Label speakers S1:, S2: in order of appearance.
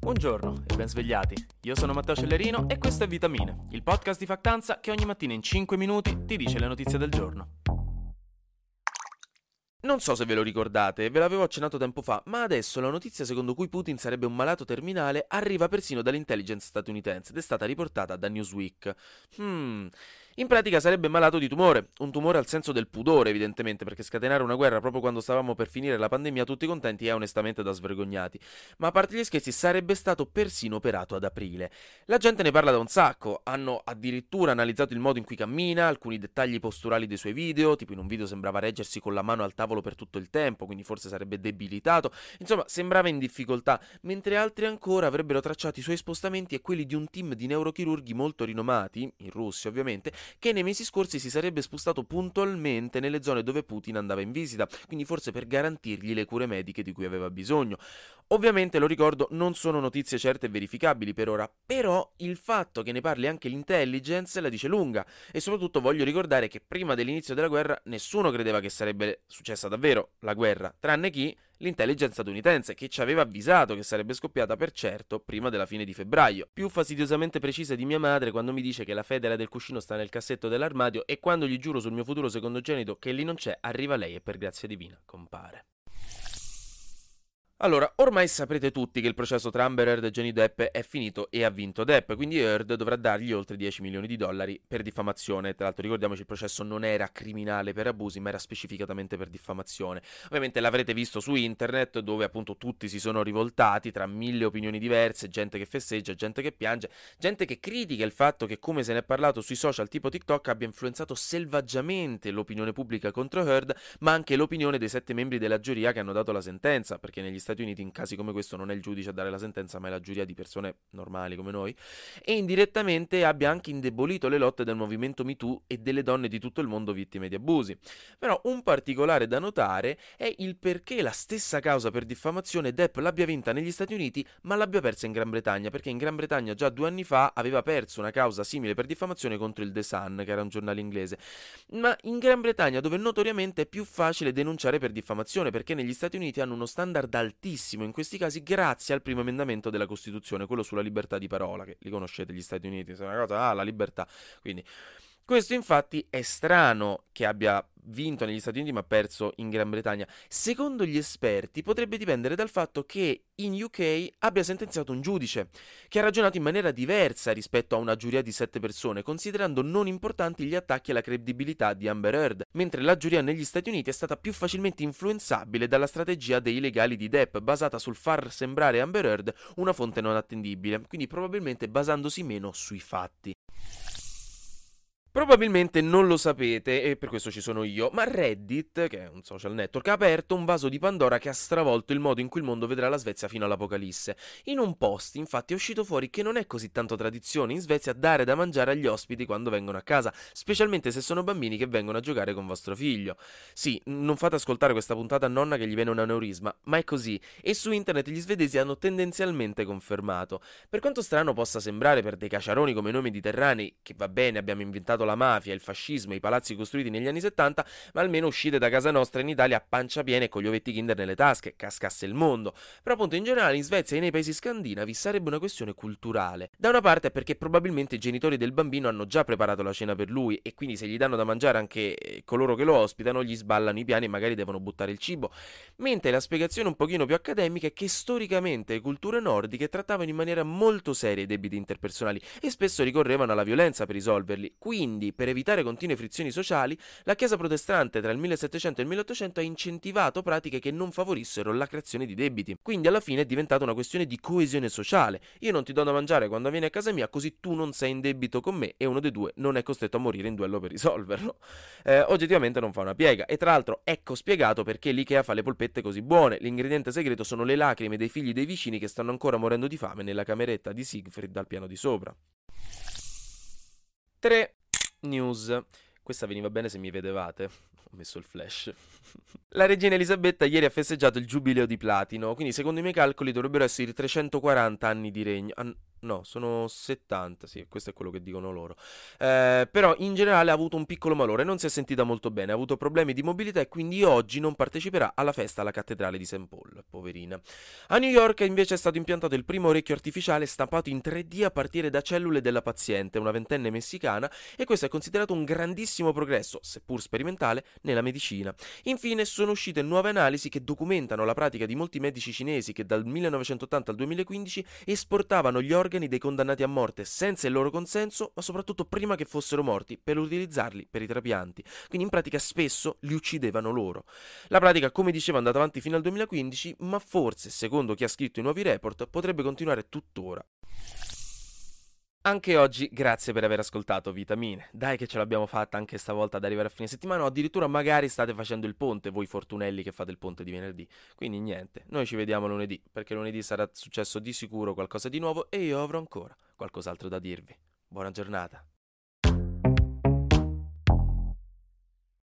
S1: Buongiorno e ben svegliati. Io sono Matteo Cellerino e questo è Vitamine, il podcast di Factanza che ogni mattina in 5 minuti ti dice le notizie del giorno. Non so se ve lo ricordate, ve l'avevo accennato tempo fa, ma adesso la notizia secondo cui Putin sarebbe un malato terminale arriva persino dall'intelligence statunitense ed è stata riportata da Newsweek. Hmm, in pratica sarebbe malato di tumore, un tumore al senso del pudore evidentemente, perché scatenare una guerra proprio quando stavamo per finire la pandemia tutti contenti è onestamente da svergognati. Ma a parte gli scherzi sarebbe stato persino operato ad aprile. La gente ne parla da un sacco, hanno addirittura analizzato il modo in cui cammina, alcuni dettagli posturali dei suoi video, tipo in un video sembrava reggersi con la mano al tavolo per tutto il tempo, quindi forse sarebbe debilitato, insomma sembrava in difficoltà, mentre altri ancora avrebbero tracciato i suoi spostamenti e quelli di un team di neurochirurghi molto rinomati, in Russia ovviamente, che nei mesi scorsi si sarebbe spostato puntualmente nelle zone dove Putin andava in visita, quindi forse per garantirgli le cure mediche di cui aveva bisogno. Ovviamente, lo ricordo, non sono notizie certe e verificabili per ora, però il fatto che ne parli anche l'intelligence la dice lunga e soprattutto voglio ricordare che prima dell'inizio della guerra nessuno credeva che sarebbe successa davvero la guerra, tranne chi l'intelligence statunitense che ci aveva avvisato che sarebbe scoppiata per certo prima della fine di febbraio. Più fastidiosamente precisa di mia madre quando mi dice che la federa del cuscino sta nel cassetto dell'armadio e quando gli giuro sul mio futuro secondogenito che lì non c'è, arriva lei e per grazia divina compare. Allora, ormai saprete tutti che il processo tra Amber Heard e Johnny Depp è finito e ha vinto Depp, quindi Heard dovrà dargli oltre 10 milioni di dollari per diffamazione. Tra l'altro ricordiamoci il processo non era criminale per abusi, ma era specificatamente per diffamazione. Ovviamente l'avrete visto su internet dove appunto tutti si sono rivoltati tra mille opinioni diverse, gente che festeggia, gente che piange, gente che critica il fatto che come se ne è parlato sui social tipo TikTok abbia influenzato selvaggiamente l'opinione pubblica contro Heard, ma anche l'opinione dei sette membri della giuria che hanno dato la sentenza, perché negli Stati Uniti in casi come questo non è il giudice a dare la sentenza, ma è la giuria di persone normali come noi, e indirettamente abbia anche indebolito le lotte del movimento MeToo e delle donne di tutto il mondo vittime di abusi. Però un particolare da notare è il perché la stessa causa per diffamazione Depp l'abbia vinta negli Stati Uniti, ma l'abbia persa in Gran Bretagna, perché in Gran Bretagna già due anni fa aveva perso una causa simile per diffamazione contro il The Sun, che era un giornale inglese. Ma in Gran Bretagna, dove notoriamente è più facile denunciare per diffamazione, perché negli Stati Uniti hanno uno standard altissimo in questi casi grazie al primo emendamento della Costituzione, quello sulla libertà di parola, che li conoscete gli Stati Uniti, è una cosa, ah, la libertà. Quindi questo infatti è strano che abbia vinto negli Stati Uniti ma perso in Gran Bretagna. Secondo gli esperti potrebbe dipendere dal fatto che in UK abbia sentenziato un giudice che ha ragionato in maniera diversa rispetto a una giuria di sette persone, considerando non importanti gli attacchi alla credibilità di Amber Heard, mentre la giuria negli Stati Uniti è stata più facilmente influenzabile dalla strategia dei legali di Depp, basata sul far sembrare Amber Heard una fonte non attendibile, quindi probabilmente basandosi meno sui fatti. Probabilmente non lo sapete e per questo ci sono io, ma Reddit, che è un social network, ha aperto un vaso di Pandora che ha stravolto il modo in cui il mondo vedrà la Svezia fino all'Apocalisse. In un post, infatti, è uscito fuori che non è così tanto tradizione in Svezia dare da mangiare agli ospiti quando vengono a casa, specialmente se sono bambini che vengono a giocare con vostro figlio. Sì, non fate ascoltare questa puntata a nonna che gli viene un aneurisma, ma è così, e su internet gli svedesi hanno tendenzialmente confermato. Per quanto strano possa sembrare per dei caciaroni come noi mediterranei, che va bene, abbiamo inventato la mafia, il fascismo i palazzi costruiti negli anni 70, ma almeno uscite da casa nostra in Italia a pancia piena e con gli ovetti Kinder nelle tasche, cascasse il mondo. Però appunto in generale in Svezia e nei paesi scandinavi sarebbe una questione culturale. Da una parte è perché probabilmente i genitori del bambino hanno già preparato la cena per lui e quindi se gli danno da mangiare anche eh, coloro che lo ospitano gli sballano i piani e magari devono buttare il cibo. Mentre la spiegazione un pochino più accademica è che storicamente le culture nordiche trattavano in maniera molto seria i debiti interpersonali e spesso ricorrevano alla violenza per risolverli. Quindi quindi, per evitare continue frizioni sociali, la Chiesa protestante tra il 1700 e il 1800 ha incentivato pratiche che non favorissero la creazione di debiti. Quindi alla fine è diventata una questione di coesione sociale. Io non ti do da mangiare quando vieni a casa mia, così tu non sei in debito con me e uno dei due non è costretto a morire in duello per risolverlo. Eh, oggettivamente non fa una piega. E tra l'altro ecco spiegato perché l'IKEA fa le polpette così buone. L'ingrediente segreto sono le lacrime dei figli dei vicini che stanno ancora morendo di fame nella cameretta di Siegfried dal piano di sopra. 3 news. Questa veniva bene se mi vedevate. Ho messo il flash. La regina Elisabetta ieri ha festeggiato il giubileo di platino, quindi secondo i miei calcoli dovrebbero essere 340 anni di regno. An- No, sono 70, sì, questo è quello che dicono loro. Eh, però in generale ha avuto un piccolo malore, non si è sentita molto bene, ha avuto problemi di mobilità e quindi oggi non parteciperà alla festa alla cattedrale di St. Paul, poverina. A New York invece è stato impiantato il primo orecchio artificiale stampato in 3D a partire da cellule della paziente, una ventenne messicana, e questo è considerato un grandissimo progresso, seppur sperimentale, nella medicina. Infine sono uscite nuove analisi che documentano la pratica di molti medici cinesi che dal 1980 al 2015 esportavano gli organi organi dei condannati a morte senza il loro consenso, ma soprattutto prima che fossero morti, per utilizzarli per i trapianti. Quindi in pratica spesso li uccidevano loro. La pratica, come dicevo, è andata avanti fino al 2015, ma forse, secondo chi ha scritto i nuovi report, potrebbe continuare tuttora. Anche oggi grazie per aver ascoltato Vitamine. Dai che ce l'abbiamo fatta anche stavolta ad arrivare a fine settimana o addirittura magari state facendo il ponte, voi fortunelli che fate il ponte di venerdì. Quindi niente, noi ci vediamo lunedì, perché lunedì sarà successo di sicuro qualcosa di nuovo e io avrò ancora qualcos'altro da dirvi. Buona giornata.